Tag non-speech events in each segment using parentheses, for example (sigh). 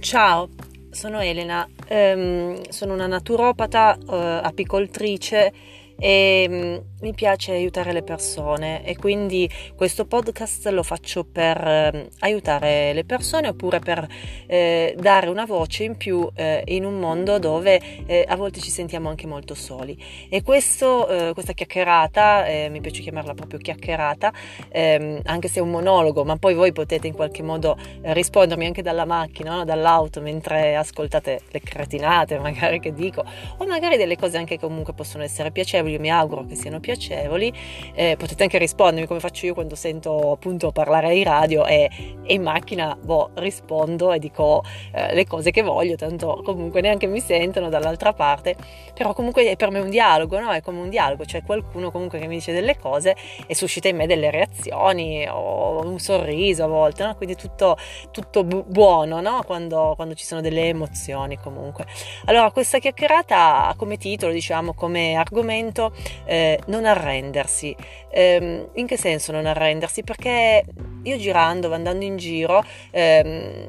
Ciao, sono Elena, ehm, sono una naturopata, eh, apicoltrice e um, mi piace aiutare le persone e quindi questo podcast lo faccio per eh, aiutare le persone oppure per eh, dare una voce in più eh, in un mondo dove eh, a volte ci sentiamo anche molto soli e questo, eh, questa chiacchierata, eh, mi piace chiamarla proprio chiacchierata, ehm, anche se è un monologo, ma poi voi potete in qualche modo rispondermi anche dalla macchina, no? dall'auto mentre ascoltate le cretinate (laughs) magari che dico o magari delle cose anche che comunque possono essere piacevoli, mi auguro che siano piacevoli piacevoli. Eh, potete anche rispondermi come faccio io quando sento appunto parlare ai radio e, e in macchina boh, rispondo e dico eh, le cose che voglio, tanto comunque neanche mi sentono dall'altra parte, però comunque è per me un dialogo, no? È come un dialogo, c'è qualcuno comunque che mi dice delle cose e suscita in me delle reazioni o un sorriso a volte, no? Quindi tutto, tutto bu- buono, no? Quando, quando ci sono delle emozioni comunque. Allora questa chiacchierata come titolo, diciamo, come argomento eh, non non arrendersi. Ehm, in che senso non arrendersi? Perché io girando, andando in giro, ehm,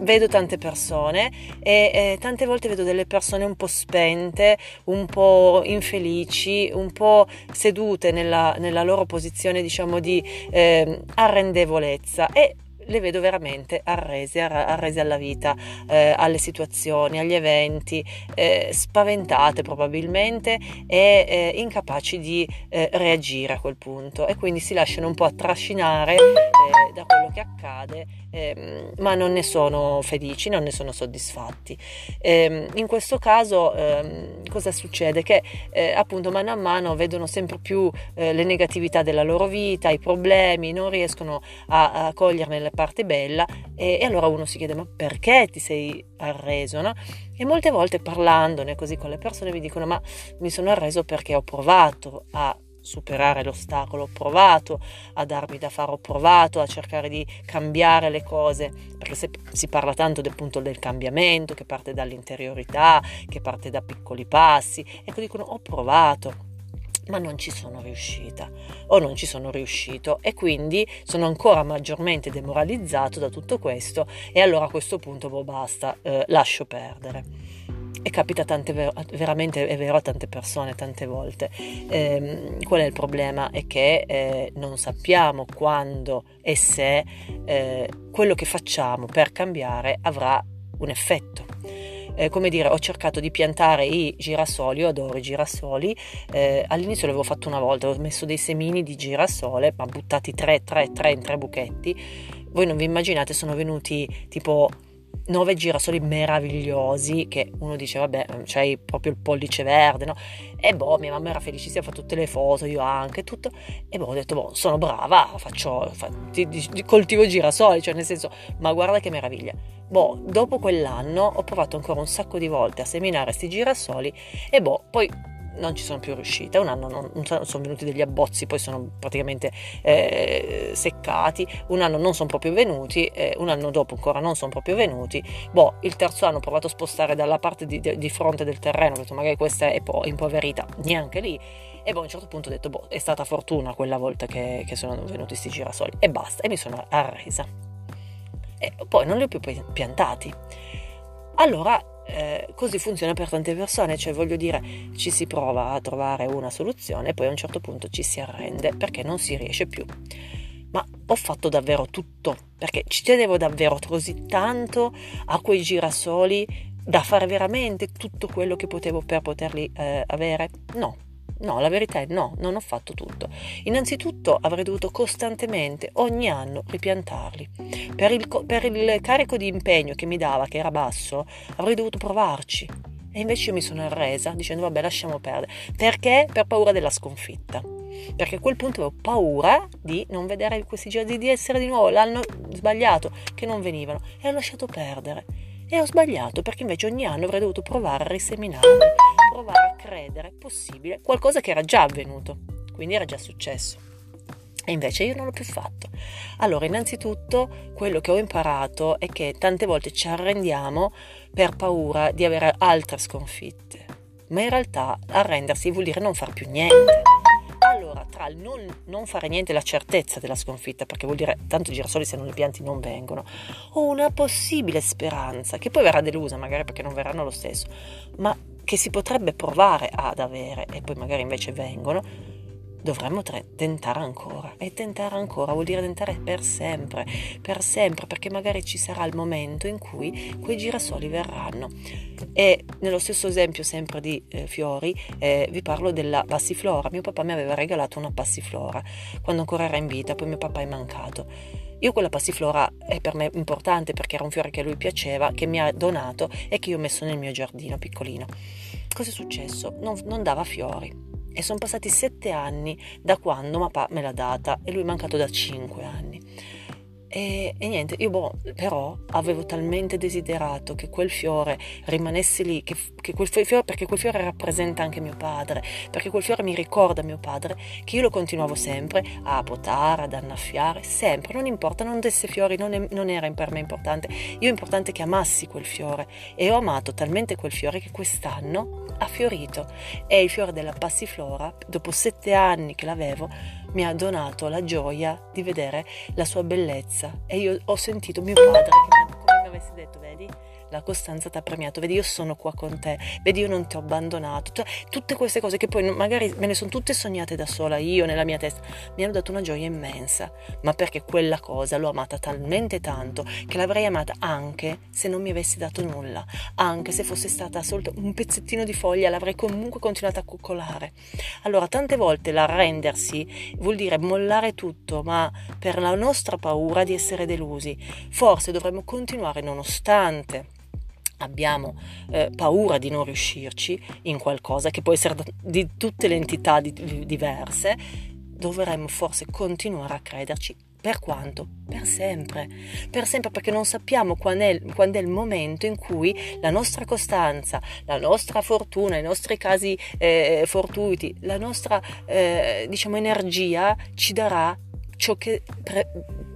vedo tante persone e eh, tante volte vedo delle persone un po' spente, un po' infelici, un po' sedute nella, nella loro posizione diciamo di eh, arrendevolezza e le vedo veramente arrese, arrese alla vita, eh, alle situazioni, agli eventi, eh, spaventate probabilmente e eh, incapaci di eh, reagire a quel punto e quindi si lasciano un po' attrascinare eh, da quello che accade, ehm, ma non ne sono felici, non ne sono soddisfatti. Ehm, in questo caso ehm, cosa succede? Che eh, appunto mano a mano vedono sempre più le negatività della loro vita, i problemi, non riescono a, a coglierne le parte bella e, e, allora uno si chiede ma perché ti sei arreso? No? E molte volte parlandone così con le persone mi dicono ma mi sono arreso perché ho provato a superare l'ostacolo, ho provato a darmi da fare, ho provato a cercare di cambiare le cose, perché se, si parla tanto del punto del cambiamento che parte dall'interiorità, che parte da piccoli passi, ecco dicono ho provato, ma non ci sono riuscita o non ci sono riuscito e quindi sono ancora maggiormente demoralizzato da tutto questo e allora a questo punto boh, basta, eh, lascio perdere. E capita tante, veramente è vero a tante persone, tante volte. Eh, qual è il problema? È che eh, non sappiamo quando e se eh, quello che facciamo per cambiare avrà un effetto eh, come dire, ho cercato di piantare i girasoli, io adoro i girasoli, eh, all'inizio l'avevo fatto una volta, ho messo dei semini di girasole, ma buttati 3, 3, 3 in tre buchetti, voi non vi immaginate, sono venuti tipo nove girasoli meravigliosi che uno dice vabbè c'hai proprio il pollice verde no? e boh mia mamma era felicissima fa tutte le foto io anche tutto e boh ho detto boh sono brava faccio fa, di, di, coltivo girasoli cioè nel senso ma guarda che meraviglia boh dopo quell'anno ho provato ancora un sacco di volte a seminare questi girasoli e boh poi non ci sono più riuscita, un anno non, non sono venuti degli abbozzi, poi sono praticamente eh, seccati, un anno non sono proprio venuti, eh, un anno dopo ancora non sono proprio venuti, boh, il terzo anno ho provato a spostare dalla parte di, di fronte del terreno, ho detto magari questa è po- impoverita, neanche lì, e boh, a un certo punto ho detto, boh, è stata fortuna quella volta che, che sono venuti questi girasoli, e basta, e mi sono arresa. E poi non li ho più piantati. Allora così funziona per tante persone, cioè voglio dire, ci si prova a trovare una soluzione e poi a un certo punto ci si arrende perché non si riesce più. Ma ho fatto davvero tutto, perché ci tenevo davvero così tanto a quei girasoli da fare veramente tutto quello che potevo per poterli eh, avere? No, No, la verità è no, non ho fatto tutto. Innanzitutto avrei dovuto costantemente, ogni anno, ripiantarli. Per il, per il carico di impegno che mi dava, che era basso, avrei dovuto provarci. E invece io mi sono arresa dicendo vabbè lasciamo perdere. Perché? Per paura della sconfitta. Perché a quel punto avevo paura di non vedere questi giorni, di essere di nuovo l'anno sbagliato, che non venivano. E ho lasciato perdere. E ho sbagliato perché invece ogni anno avrei dovuto provare a riseminare provare a credere possibile qualcosa che era già avvenuto, quindi era già successo. E invece io non l'ho più fatto. Allora, innanzitutto, quello che ho imparato è che tante volte ci arrendiamo per paura di avere altre sconfitte, ma in realtà arrendersi vuol dire non far più niente. Tra il non, non, fare niente, la certezza della sconfitta, perché vuol dire tanto girasoli se non li pianti non vengono, o una possibile speranza, che poi verrà delusa magari perché non verranno lo stesso, ma che si potrebbe provare ad avere e poi magari invece vengono, dovremmo tentare ancora e tentare ancora vuol dire tentare per sempre, per sempre, perché magari ci sarà il momento in cui quei girasoli verranno. E nello stesso esempio sempre di eh, fiori eh, vi parlo della passiflora. Mio papà mi aveva regalato una passiflora quando ancora era in vita, poi mio papà è mancato. Io quella passiflora è per me importante perché era un fiore che a lui piaceva, che mi ha donato e che io ho messo nel mio giardino piccolino. Cosa è successo? Non, non dava fiori e sono passati sette anni da quando papà me l'ha data e lui è mancato da cinque anni. E, e, niente, io boh, però avevo talmente desiderato che quel fiore rimanesse lì, che, che quel fiore, perché quel fiore rappresenta anche mio padre, perché quel fiore mi ricorda mio padre, che io lo continuavo sempre a potare, ad annaffiare, sempre, non importa, non desse fiori, non, è, non era per me importante, io è importante che amassi quel fiore e ho amato talmente quel fiore che quest'anno ha fiorito. E il fiore della passiflora, dopo sette anni che l'avevo, mi ha donato la gioia di vedere la sua bellezza e io ho sentito mio padre che come mi avesse detto, vedi? La costanza ti ha premiato, vedi io sono qua con te, vedi io non ti ho abbandonato, cioè, tutte queste cose che poi magari me ne sono tutte sognate da sola io nella mia testa, mi hanno dato una gioia immensa, ma perché quella cosa l'ho amata talmente tanto che l'avrei amata anche se non mi avessi dato nulla, anche se fosse stata solo un pezzettino di foglia, l'avrei comunque continuato a coccolare. Allora, tante volte l'arrendersi vuol dire mollare tutto, ma per la nostra paura di essere delusi, forse dovremmo continuare nonostante abbiamo eh, paura di non riuscirci in qualcosa che può essere di tutte le entità di, di, diverse, dovremmo forse continuare a crederci. Per quanto? Per sempre. Per sempre perché non sappiamo quando è, quando è il momento in cui la nostra costanza, la nostra fortuna, i nostri casi eh, fortuiti, la nostra eh, diciamo, energia ci darà ciò che pre-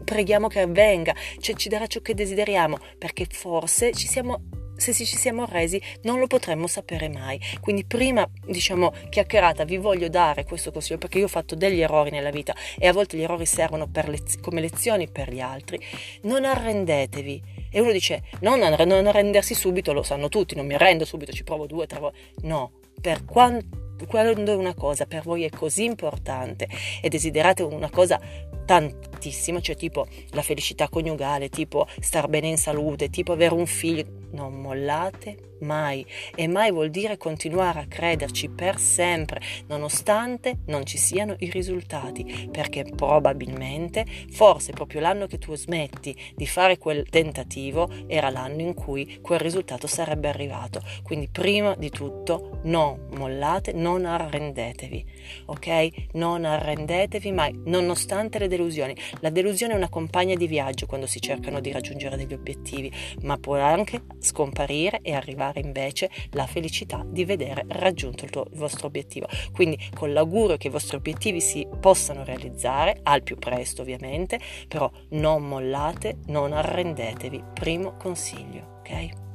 preghiamo che avvenga, cioè ci darà ciò che desideriamo, perché forse ci siamo se ci siamo arresi non lo potremmo sapere mai. Quindi prima, diciamo, chiacchierata, vi voglio dare questo consiglio perché io ho fatto degli errori nella vita e a volte gli errori servono lez- come lezioni per gli altri. Non arrendetevi. E uno dice, no, non, non arrendersi subito, lo sanno tutti, non mi arrendo subito, ci provo due, tre volte. No, per quanto quando una cosa per voi è così importante e desiderate una cosa tantissimo, cioè tipo la felicità coniugale, tipo star bene in salute, tipo avere un figlio, non mollate mai. E mai vuol dire continuare a crederci per sempre nonostante non ci siano i risultati perché probabilmente forse proprio l'anno che tu smetti di fare quel tentativo era l'anno in cui quel risultato sarebbe arrivato. Quindi prima di tutto non mollate non arrendetevi ok? Non arrendetevi mai nonostante le delusioni la delusione è una compagna di viaggio quando si cercano di raggiungere degli obiettivi ma può anche scomparire e arrivare invece la felicità di vedere raggiunto il, tuo, il vostro obiettivo. Quindi con l'augurio che i vostri obiettivi si possano realizzare al più presto ovviamente, però non mollate, non arrendetevi. Primo consiglio, ok?